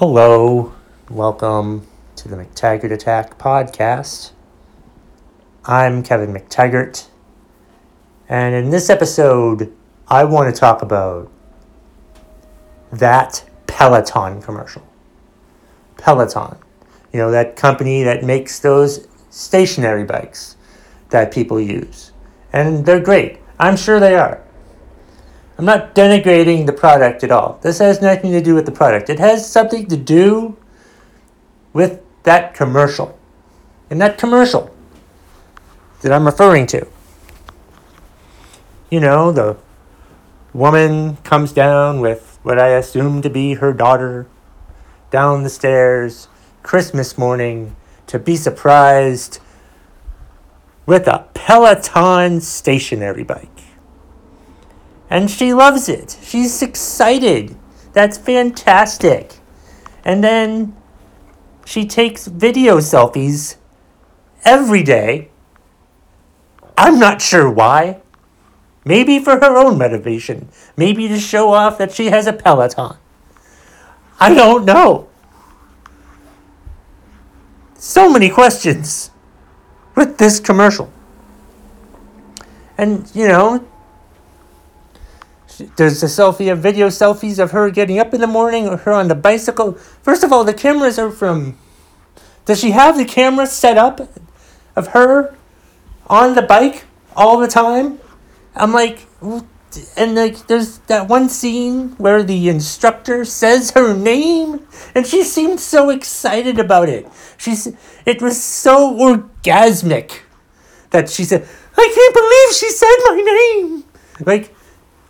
Hello, welcome to the McTaggart Attack podcast. I'm Kevin McTaggart, and in this episode, I want to talk about that Peloton commercial. Peloton, you know, that company that makes those stationary bikes that people use. And they're great. I'm sure they are. I'm not denigrating the product at all. This has nothing to do with the product. It has something to do with that commercial. And that commercial that I'm referring to. You know, the woman comes down with what I assume to be her daughter down the stairs Christmas morning to be surprised with a Peloton stationary bike. And she loves it. She's excited. That's fantastic. And then she takes video selfies every day. I'm not sure why. Maybe for her own motivation. Maybe to show off that she has a Peloton. I don't know. So many questions with this commercial. And, you know, there's a selfie, a video selfies of her getting up in the morning or her on the bicycle. First of all, the cameras are from. Does she have the camera set up of her on the bike all the time? I'm like, and like, there's that one scene where the instructor says her name, and she seemed so excited about it. She's, it was so orgasmic that she said, "I can't believe she said my name." Like,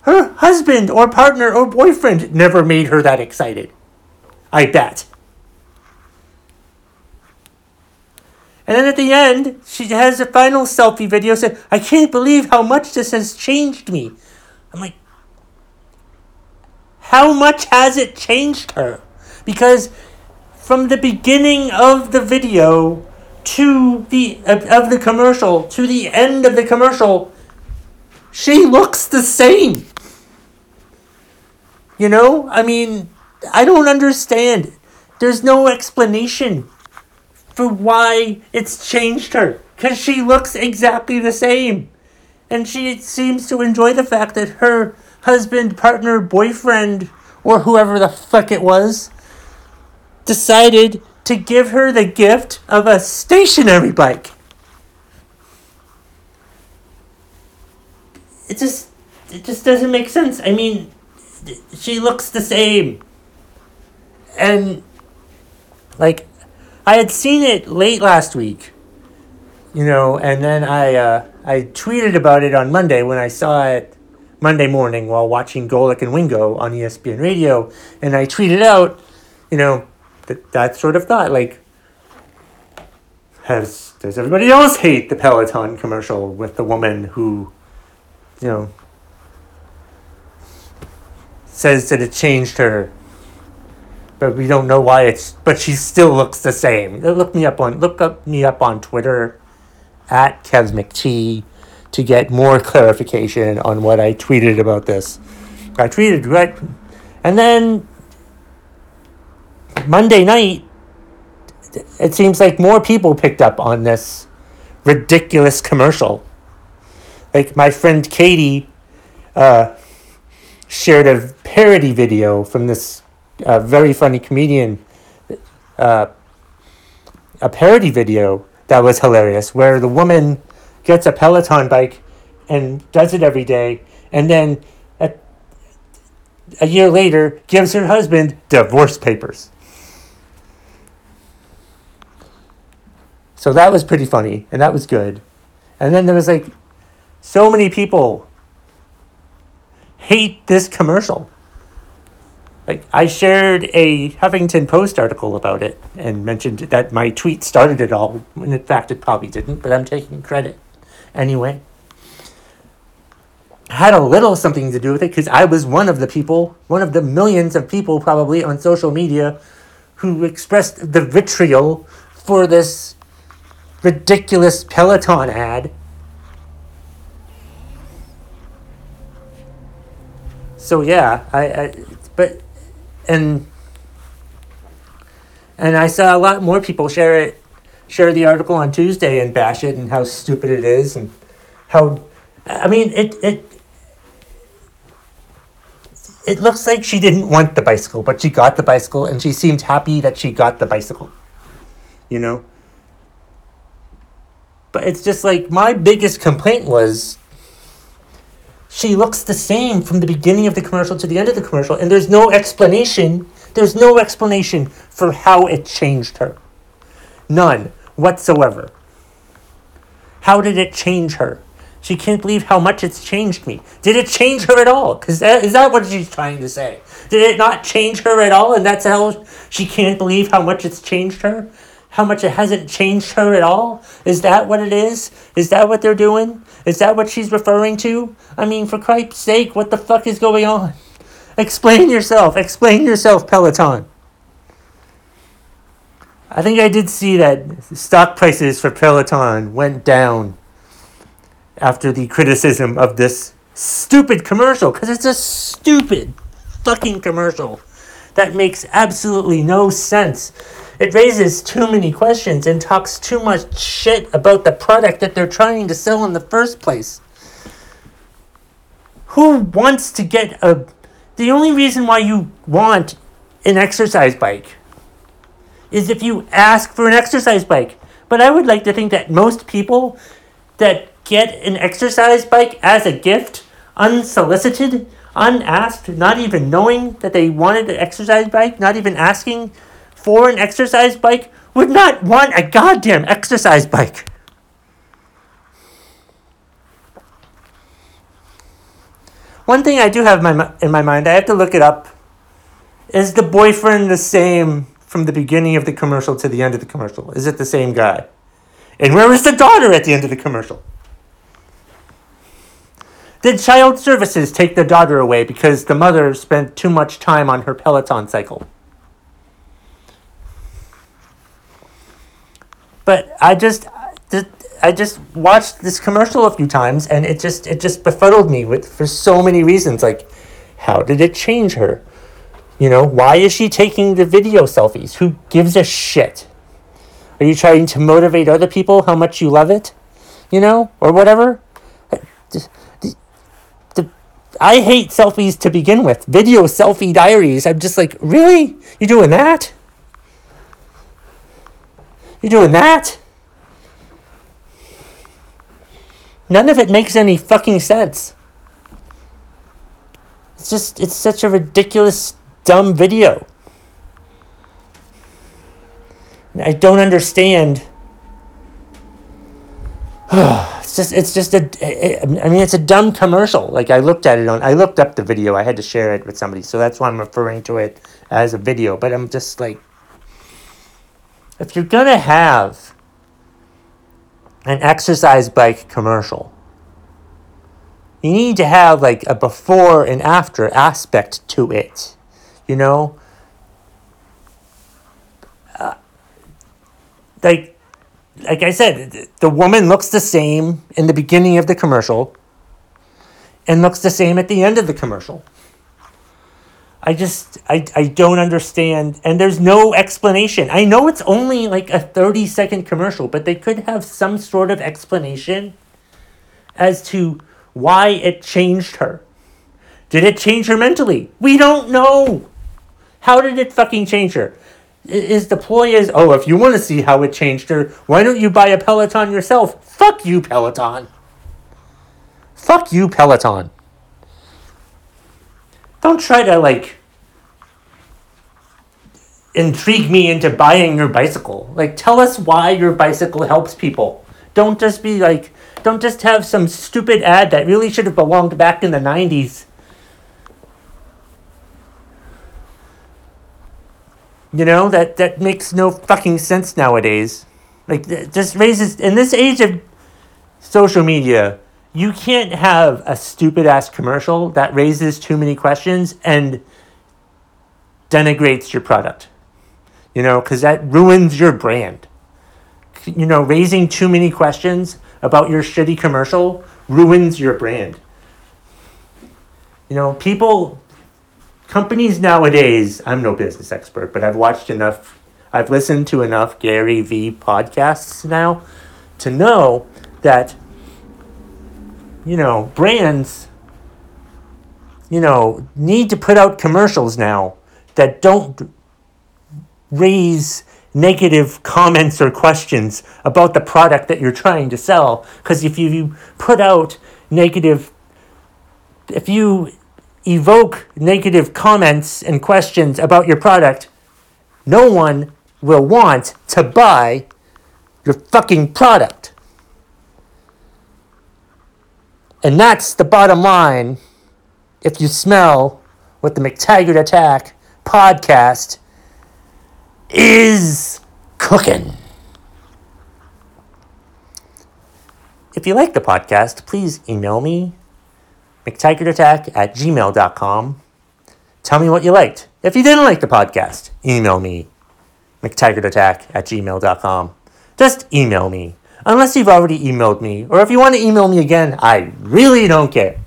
her husband or partner or boyfriend never made her that excited. I bet. And then at the end, she has a final selfie video saying, I can't believe how much this has changed me. I'm like, how much has it changed her? Because from the beginning of the video to the of, of the commercial to the end of the commercial, she looks the same. You know, I mean, I don't understand. There's no explanation for why it's changed her. Because she looks exactly the same. And she seems to enjoy the fact that her husband, partner, boyfriend, or whoever the fuck it was, decided to give her the gift of a stationary bike. It just it just doesn't make sense. I mean, she looks the same. And like I had seen it late last week, you know, and then I uh, I tweeted about it on Monday when I saw it Monday morning while watching Golic and Wingo on ESPN Radio, and I tweeted out, you know, that that sort of thought like. Has does everybody else hate the Peloton commercial with the woman who, you know, says that it changed her. But we don't know why it's but she still looks the same. Look me up on look up me up on twitter at kev to get more clarification on what i tweeted about this. I tweeted right and then monday night it seems like more people picked up on this ridiculous commercial. Like my friend katie uh, shared a parody video from this uh, very funny comedian, uh, a parody video that was hilarious, where the woman gets a Peloton bike and does it every day, and then a, a year later gives her husband divorce papers. So that was pretty funny, and that was good. And then there was like so many people hate this commercial. Like I shared a Huffington Post article about it and mentioned that my tweet started it all. When in fact, it probably didn't, but I'm taking credit anyway. Had a little something to do with it because I was one of the people, one of the millions of people probably on social media who expressed the vitriol for this ridiculous Peloton ad so yeah, I, I but and And I saw a lot more people share it, share the article on Tuesday and bash it and how stupid it is and how, I mean, it, it, it looks like she didn't want the bicycle, but she got the bicycle and she seemed happy that she got the bicycle. You know? But it's just like my biggest complaint was she looks the same from the beginning of the commercial to the end of the commercial, and there's no explanation. There's no explanation for how it changed her. None whatsoever. How did it change her? She can't believe how much it's changed me. Did it change her at all? Because is that what she's trying to say? Did it not change her at all? And that's how she can't believe how much it's changed her? How much it hasn't changed her at all? Is that what it is? Is that what they're doing? Is that what she's referring to? I mean, for Christ's sake, what the fuck is going on? Explain yourself. Explain yourself, Peloton. I think I did see that stock prices for Peloton went down after the criticism of this stupid commercial because it's a stupid fucking commercial that makes absolutely no sense. It raises too many questions and talks too much shit about the product that they're trying to sell in the first place. Who wants to get a. The only reason why you want an exercise bike is if you ask for an exercise bike. But I would like to think that most people that get an exercise bike as a gift, unsolicited, unasked, not even knowing that they wanted an exercise bike, not even asking for an exercise bike, would not want a goddamn exercise bike. One thing I do have my, in my mind, I have to look it up. Is the boyfriend the same from the beginning of the commercial to the end of the commercial? Is it the same guy? And where is the daughter at the end of the commercial? Did child services take the daughter away because the mother spent too much time on her Peloton cycle? But I just, I just watched this commercial a few times, and it just, it just befuddled me with for so many reasons. Like, how did it change her? You know, why is she taking the video selfies? Who gives a shit? Are you trying to motivate other people how much you love it? You know, or whatever? Uh, I hate selfies to begin with. Video selfie diaries. I'm just like, really? You're doing that? You doing that? None of it makes any fucking sense. It's just, it's such a ridiculous, dumb video. I don't understand. it's just it's just a I mean it's a dumb commercial. Like I looked at it on I looked up the video. I had to share it with somebody, so that's why I'm referring to it as a video. But I'm just like, if you're gonna have an exercise bike commercial, you need to have like a before and after aspect to it. You know, uh, like like I said, the woman looks the same in the beginning of the commercial and looks the same at the end of the commercial. I just I, I don't understand and there's no explanation. I know it's only like a 30 second commercial, but they could have some sort of explanation as to why it changed her. Did it change her mentally? We don't know. How did it fucking change her? is the ploy is oh if you want to see how it changed her why don't you buy a peloton yourself fuck you peloton fuck you peloton don't try to like intrigue me into buying your bicycle. Like tell us why your bicycle helps people. Don't just be like don't just have some stupid ad that really should have belonged back in the 90s You know that that makes no fucking sense nowadays. Like just raises in this age of social media, you can't have a stupid ass commercial that raises too many questions and denigrates your product. You know, because that ruins your brand. You know, raising too many questions about your shitty commercial ruins your brand. You know, people companies nowadays, I'm no business expert, but I've watched enough I've listened to enough Gary V podcasts now to know that, you know, brands, you know, need to put out commercials now that don't raise negative comments or questions about the product that you're trying to sell. Because if you put out negative, if you evoke negative comments and questions about your product, no one will want to buy your fucking product. And that's the bottom line if you smell what the McTaggart Attack podcast is cooking. If you like the podcast, please email me, McTaggartAttack at gmail.com. Tell me what you liked. If you didn't like the podcast, email me, McTaggartAttack at gmail.com. Just email me. Unless you've already emailed me, or if you want to email me again, I really don't care.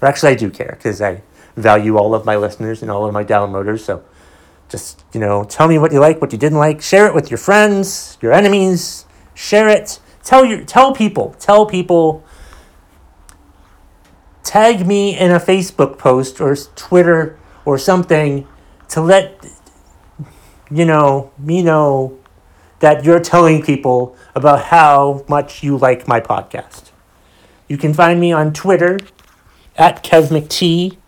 Or actually, I do care because I value all of my listeners and all of my downloaders, so just, you know, tell me what you like, what you didn't like. Share it with your friends, your enemies. Share it. Tell your tell people. Tell people. Tag me in a Facebook post or Twitter or something to let you know me know that you're telling people about how much you like my podcast. You can find me on Twitter at KevMcT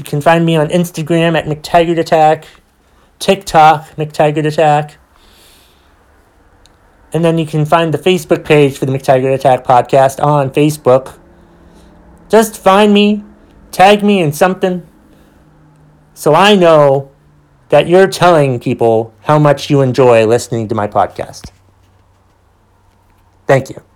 you can find me on Instagram at McTaggart Attack, TikTok, McTaggart Attack. And then you can find the Facebook page for the McTaggart Attack podcast on Facebook. Just find me, tag me in something, so I know that you're telling people how much you enjoy listening to my podcast. Thank you.